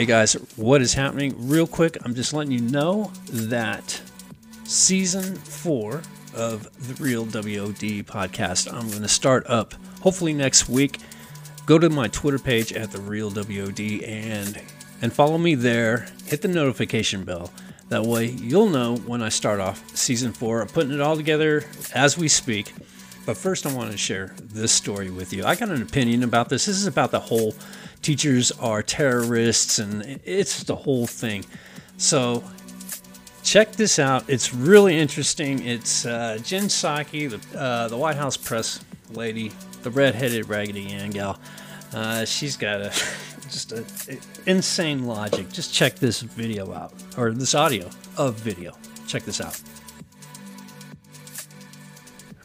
Hey guys, what is happening? Real quick, I'm just letting you know that season four of the Real WOD podcast, I'm going to start up hopefully next week. Go to my Twitter page at the Real WOD and and follow me there. Hit the notification bell. That way, you'll know when I start off season four. I'm putting it all together as we speak. But first, I want to share this story with you. I got an opinion about this. This is about the whole teachers are terrorists, and it's the whole thing. So, check this out. It's really interesting. It's uh, Jen Psaki, the, uh, the White House press lady, the red-headed Raggedy Ann gal. Uh, she's got a just a insane logic. Just check this video out, or this audio of video. Check this out.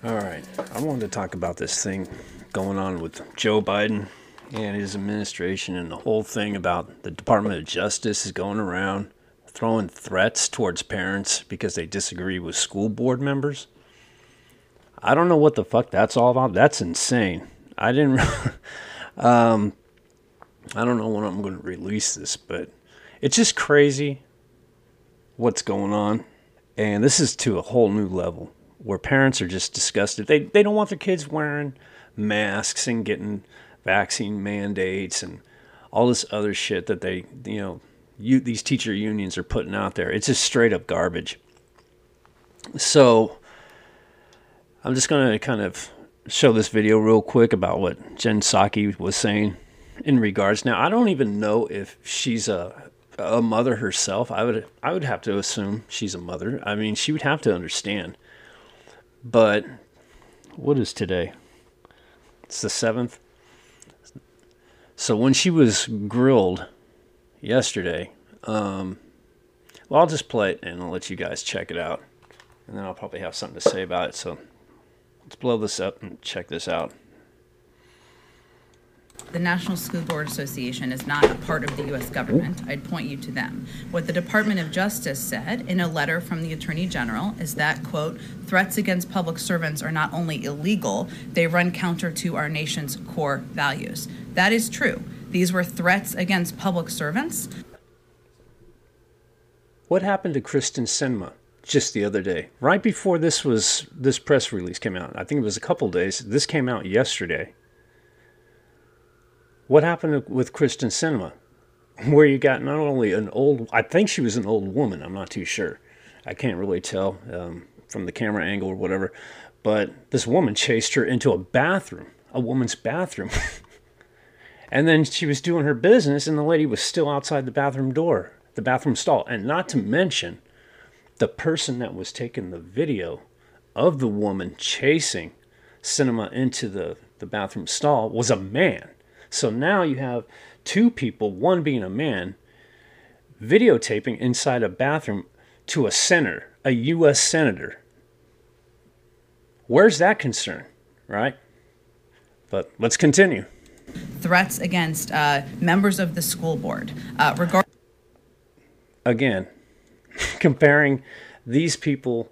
All right, I wanted to talk about this thing going on with Joe Biden and his administration, and the whole thing about the Department of Justice is going around throwing threats towards parents because they disagree with school board members. I don't know what the fuck that's all about. That's insane. I didn't. um, I don't know when I'm going to release this, but it's just crazy what's going on. And this is to a whole new level where parents are just disgusted. They, they don't want their kids wearing masks and getting vaccine mandates and all this other shit that they, you know, you, these teacher unions are putting out there. It's just straight up garbage. So I'm just going to kind of show this video real quick about what Jen Psaki was saying in regards. Now, I don't even know if she's a a mother herself. I would I would have to assume she's a mother. I mean, she would have to understand. But what is today? It's the 7th. So when she was grilled yesterday, um, well, I'll just play it and I'll let you guys check it out. And then I'll probably have something to say about it. So let's blow this up and check this out. The National School Board Association is not a part of the U.S. government. I'd point you to them. What the Department of Justice said in a letter from the Attorney General is that, quote, threats against public servants are not only illegal, they run counter to our nation's core values. That is true. These were threats against public servants. What happened to Kyrsten Sinema just the other day? Right before this was this press release came out. I think it was a couple days. This came out yesterday what happened with Kyrsten Sinema? Where you got not only an old, I think she was an old woman, I'm not too sure. I can't really tell um, from the camera angle or whatever, but this woman chased her into a bathroom, a woman's bathroom. and then she was doing her business, and the lady was still outside the bathroom door, the bathroom stall. And not to mention, the person that was taking the video of the woman chasing Sinema into the, the bathroom stall was a man. So now you have two people, one being a man, videotaping inside a bathroom to a senator, a U.S. senator. Where's that concern, right? But let's continue. Threats against uh, members of the school board. Uh, regard- Again, comparing these people.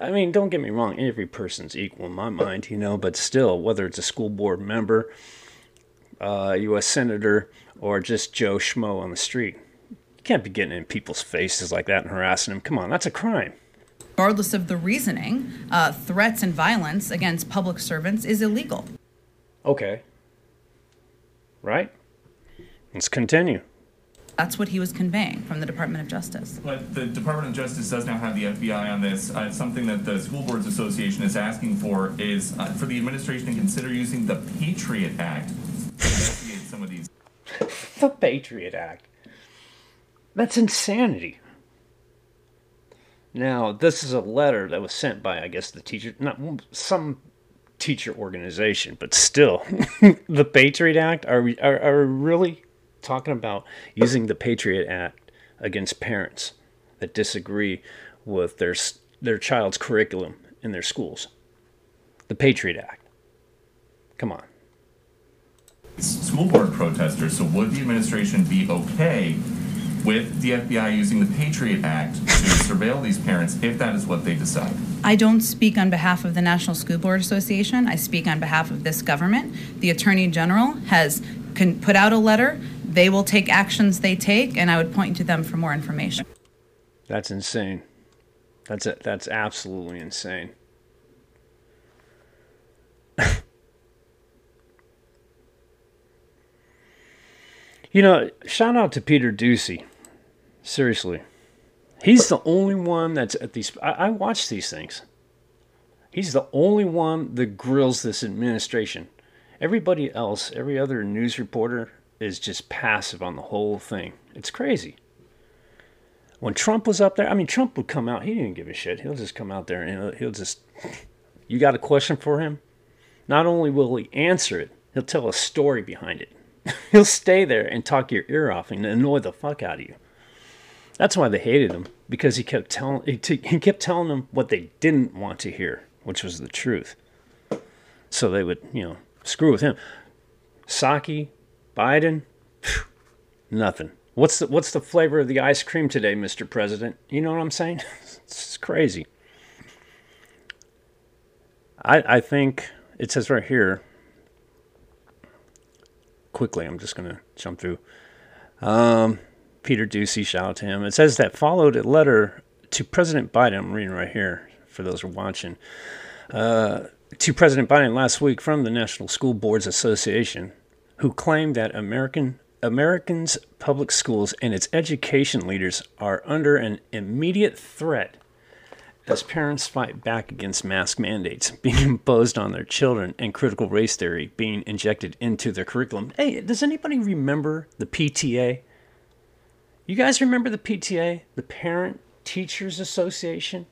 I mean, don't get me wrong, every person's equal in my mind, you know, but still, whether it's a school board member, uh, U.S. senator or just Joe Schmo on the street. You can't be getting in people's faces like that and harassing them. Come on, that's a crime. Regardless of the reasoning, uh, threats and violence against public servants is illegal. Okay. Right? Let's continue. That's what he was conveying from the Department of Justice. But the Department of Justice does now have the FBI on this. Uh, something that the School Boards Association is asking for is uh, for the administration to consider using the Patriot Act investigate some of these. the Patriot Act. That's insanity. Now, this is a letter that was sent by, I guess, the teacher, not some teacher organization, but still, the Patriot Act. Are we are, are we really talking about using the Patriot Act against parents that disagree with their their child's curriculum in their schools? The Patriot Act. Come on school board protesters. So would the administration be okay with the FBI using the Patriot Act to surveil these parents if that is what they decide? I don't speak on behalf of the National School Board Association. I speak on behalf of this government. The Attorney General has can put out a letter they will take actions they take, and I would point to them for more information. That's insane. That's it. That's absolutely insane. you know, shout out to Peter Doocy. Seriously. He's the only one that's at these. I, I watch these things. He's the only one that grills this administration. Everybody else, every other news reporter, is just passive on the whole thing. It's crazy. When Trump was up there, I mean, Trump would come out. He didn't give a shit. He'll just come out there and he'll, he'll just. You got a question for him? Not only will he answer it, he'll tell a story behind it. he'll stay there and talk your ear off and annoy the fuck out of you. That's why they hated him because he kept telling he, t- he kept telling them what they didn't want to hear, which was the truth. So they would, you know, screw with him. Psaki, Biden, phew, nothing. What's the what's the flavor of the ice cream today, Mr. President? You know what I'm saying? it's crazy. I I think it says right here. Quickly, I'm just gonna jump through. Um, Peter Doocy, shout out to him. It says that followed a letter to President Biden. I'm reading right here for those who are watching. Uh, to President Biden last week from the National School Boards Association, who claimed that American Americans' public schools and its education leaders are under an immediate threat as parents fight back against mask mandates being imposed on their children and critical race theory being injected into their curriculum. Hey, does anybody remember the PTA? You guys remember the PTA, the Parent Teachers Association?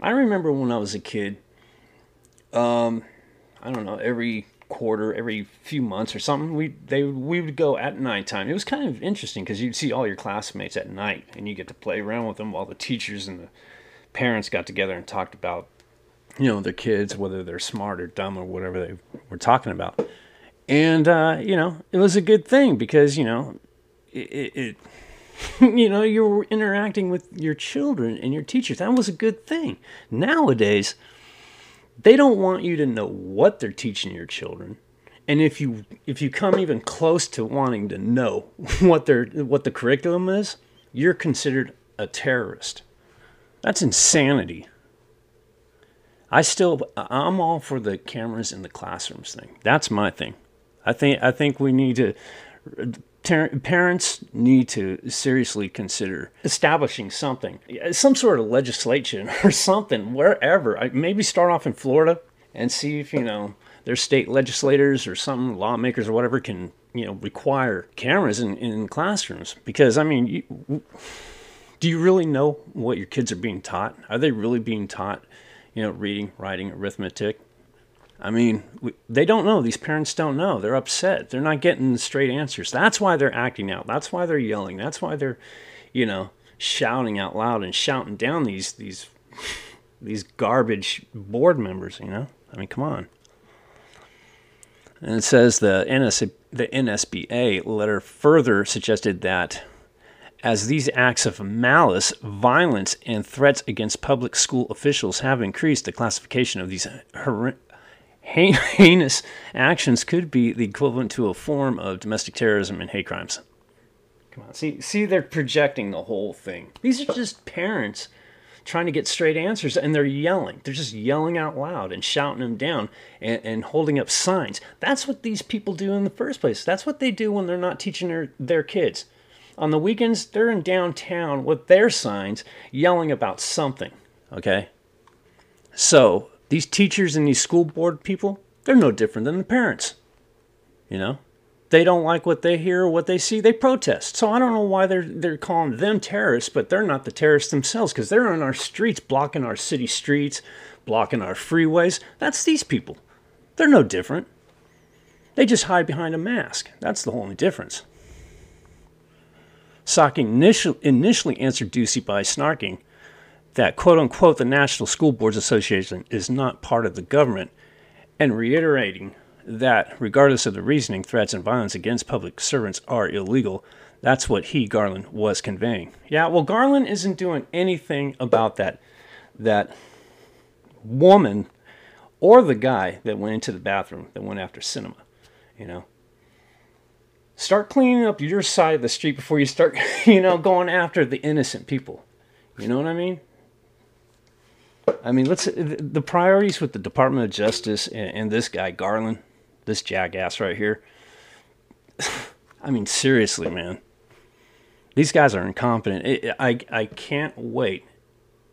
I remember when I was a kid. Um, I don't know, every quarter, every few months or something, we they we would go at nighttime. It was kind of interesting because you'd see all your classmates at night, and you get to play around with them while the teachers and the parents got together and talked about, you know, their kids, whether they're smart or dumb or whatever they were talking about. And uh, you know, it was a good thing because you know, it, it you know, you were interacting with your children and your teachers. That was a good thing. Nowadays, they don't want you to know what they're teaching your children. And if you if you come even close to wanting to know what their what the curriculum is, you're considered a terrorist. That's insanity. I still I'm all for the cameras in the classrooms thing. That's my thing. I think I think we need to parents need to seriously consider establishing something, some sort of legislation or something, wherever. I, Maybe start off in Florida and see if, you know, their state legislators or some lawmakers or whatever can, you know, require cameras in, in classrooms. Because, I mean, you, do you really know what your kids are being taught? Are they really being taught, you know, reading, writing, arithmetic? I mean, they don't know. These parents don't know. They're upset. They're not getting straight answers. That's why they're acting out. That's why they're yelling. That's why they're, you know, shouting out loud and shouting down these these these garbage board members. You know, I mean, come on. And it says the NS, the NSBA letter further suggested that as these acts of malice, violence, and threats against public school officials have increased, the classification of these heinous actions could be the equivalent to a form of domestic terrorism and hate crimes. Come on, see, see, they're projecting the whole thing. These are just parents trying to get straight answers, and they're yelling. They're just yelling out loud and shouting them down and, and holding up signs. That's what these people do in the first place. That's what they do when they're not teaching their, their kids. On the weekends, they're in downtown with their signs yelling about something. Okay? So, these teachers and these school board people, they're no different than the parents. You know? They don't like what they hear or what they see, they protest. So I don't know why they're they're calling them terrorists, but they're not the terrorists themselves because they're on our streets, blocking our city streets, blocking our freeways. That's these people. They're no different. They just hide behind a mask. That's the only difference. Initially, initially answered Doocy by snarking, that quote unquote the National School Boards Association is not part of the government, and reiterating that regardless of the reasoning, threats and violence against public servants are illegal. That's what he, Garland, was conveying. Yeah, well, Garland isn't doing anything about that that woman or the guy that went into the bathroom that went after Sinema, you know. Start cleaning up your side of the street before you start, you know, going after the innocent people. You know what I mean? I mean, let's the priorities with the Department of Justice and, and this guy Garland, this jackass right here. I mean, seriously, man. These guys are incompetent. It, I I can't wait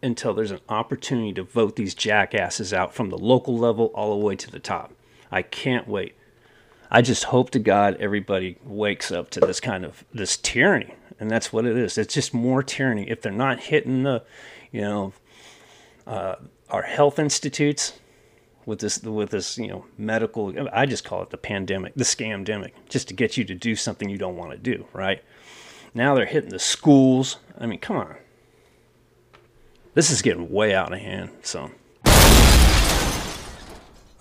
until there's an opportunity to vote these jackasses out from the local level all the way to the top. I can't wait. I just hope to God everybody wakes up to this kind of this tyranny, and that's what it is. It's just more tyranny. If they're not hitting the, you know, uh, our health institutes with this with this you know medical, I just call it the pandemic, the scamdemic, just to get you to do something you don't want to do. Right now they're hitting the schools. I mean, come on. This is getting way out of hand. So.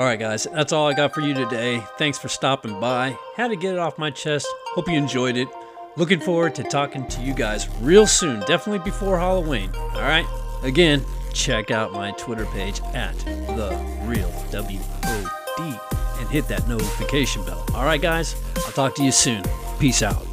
All right, guys, that's all I got for you today. Thanks for stopping by. Had to get it off my chest. Hope you enjoyed it. Looking forward to talking to you guys real soon, definitely before Halloween. All right, again, check out my Twitter page at the real W O D and hit that notification bell. All right, guys, I'll talk to you soon. Peace out.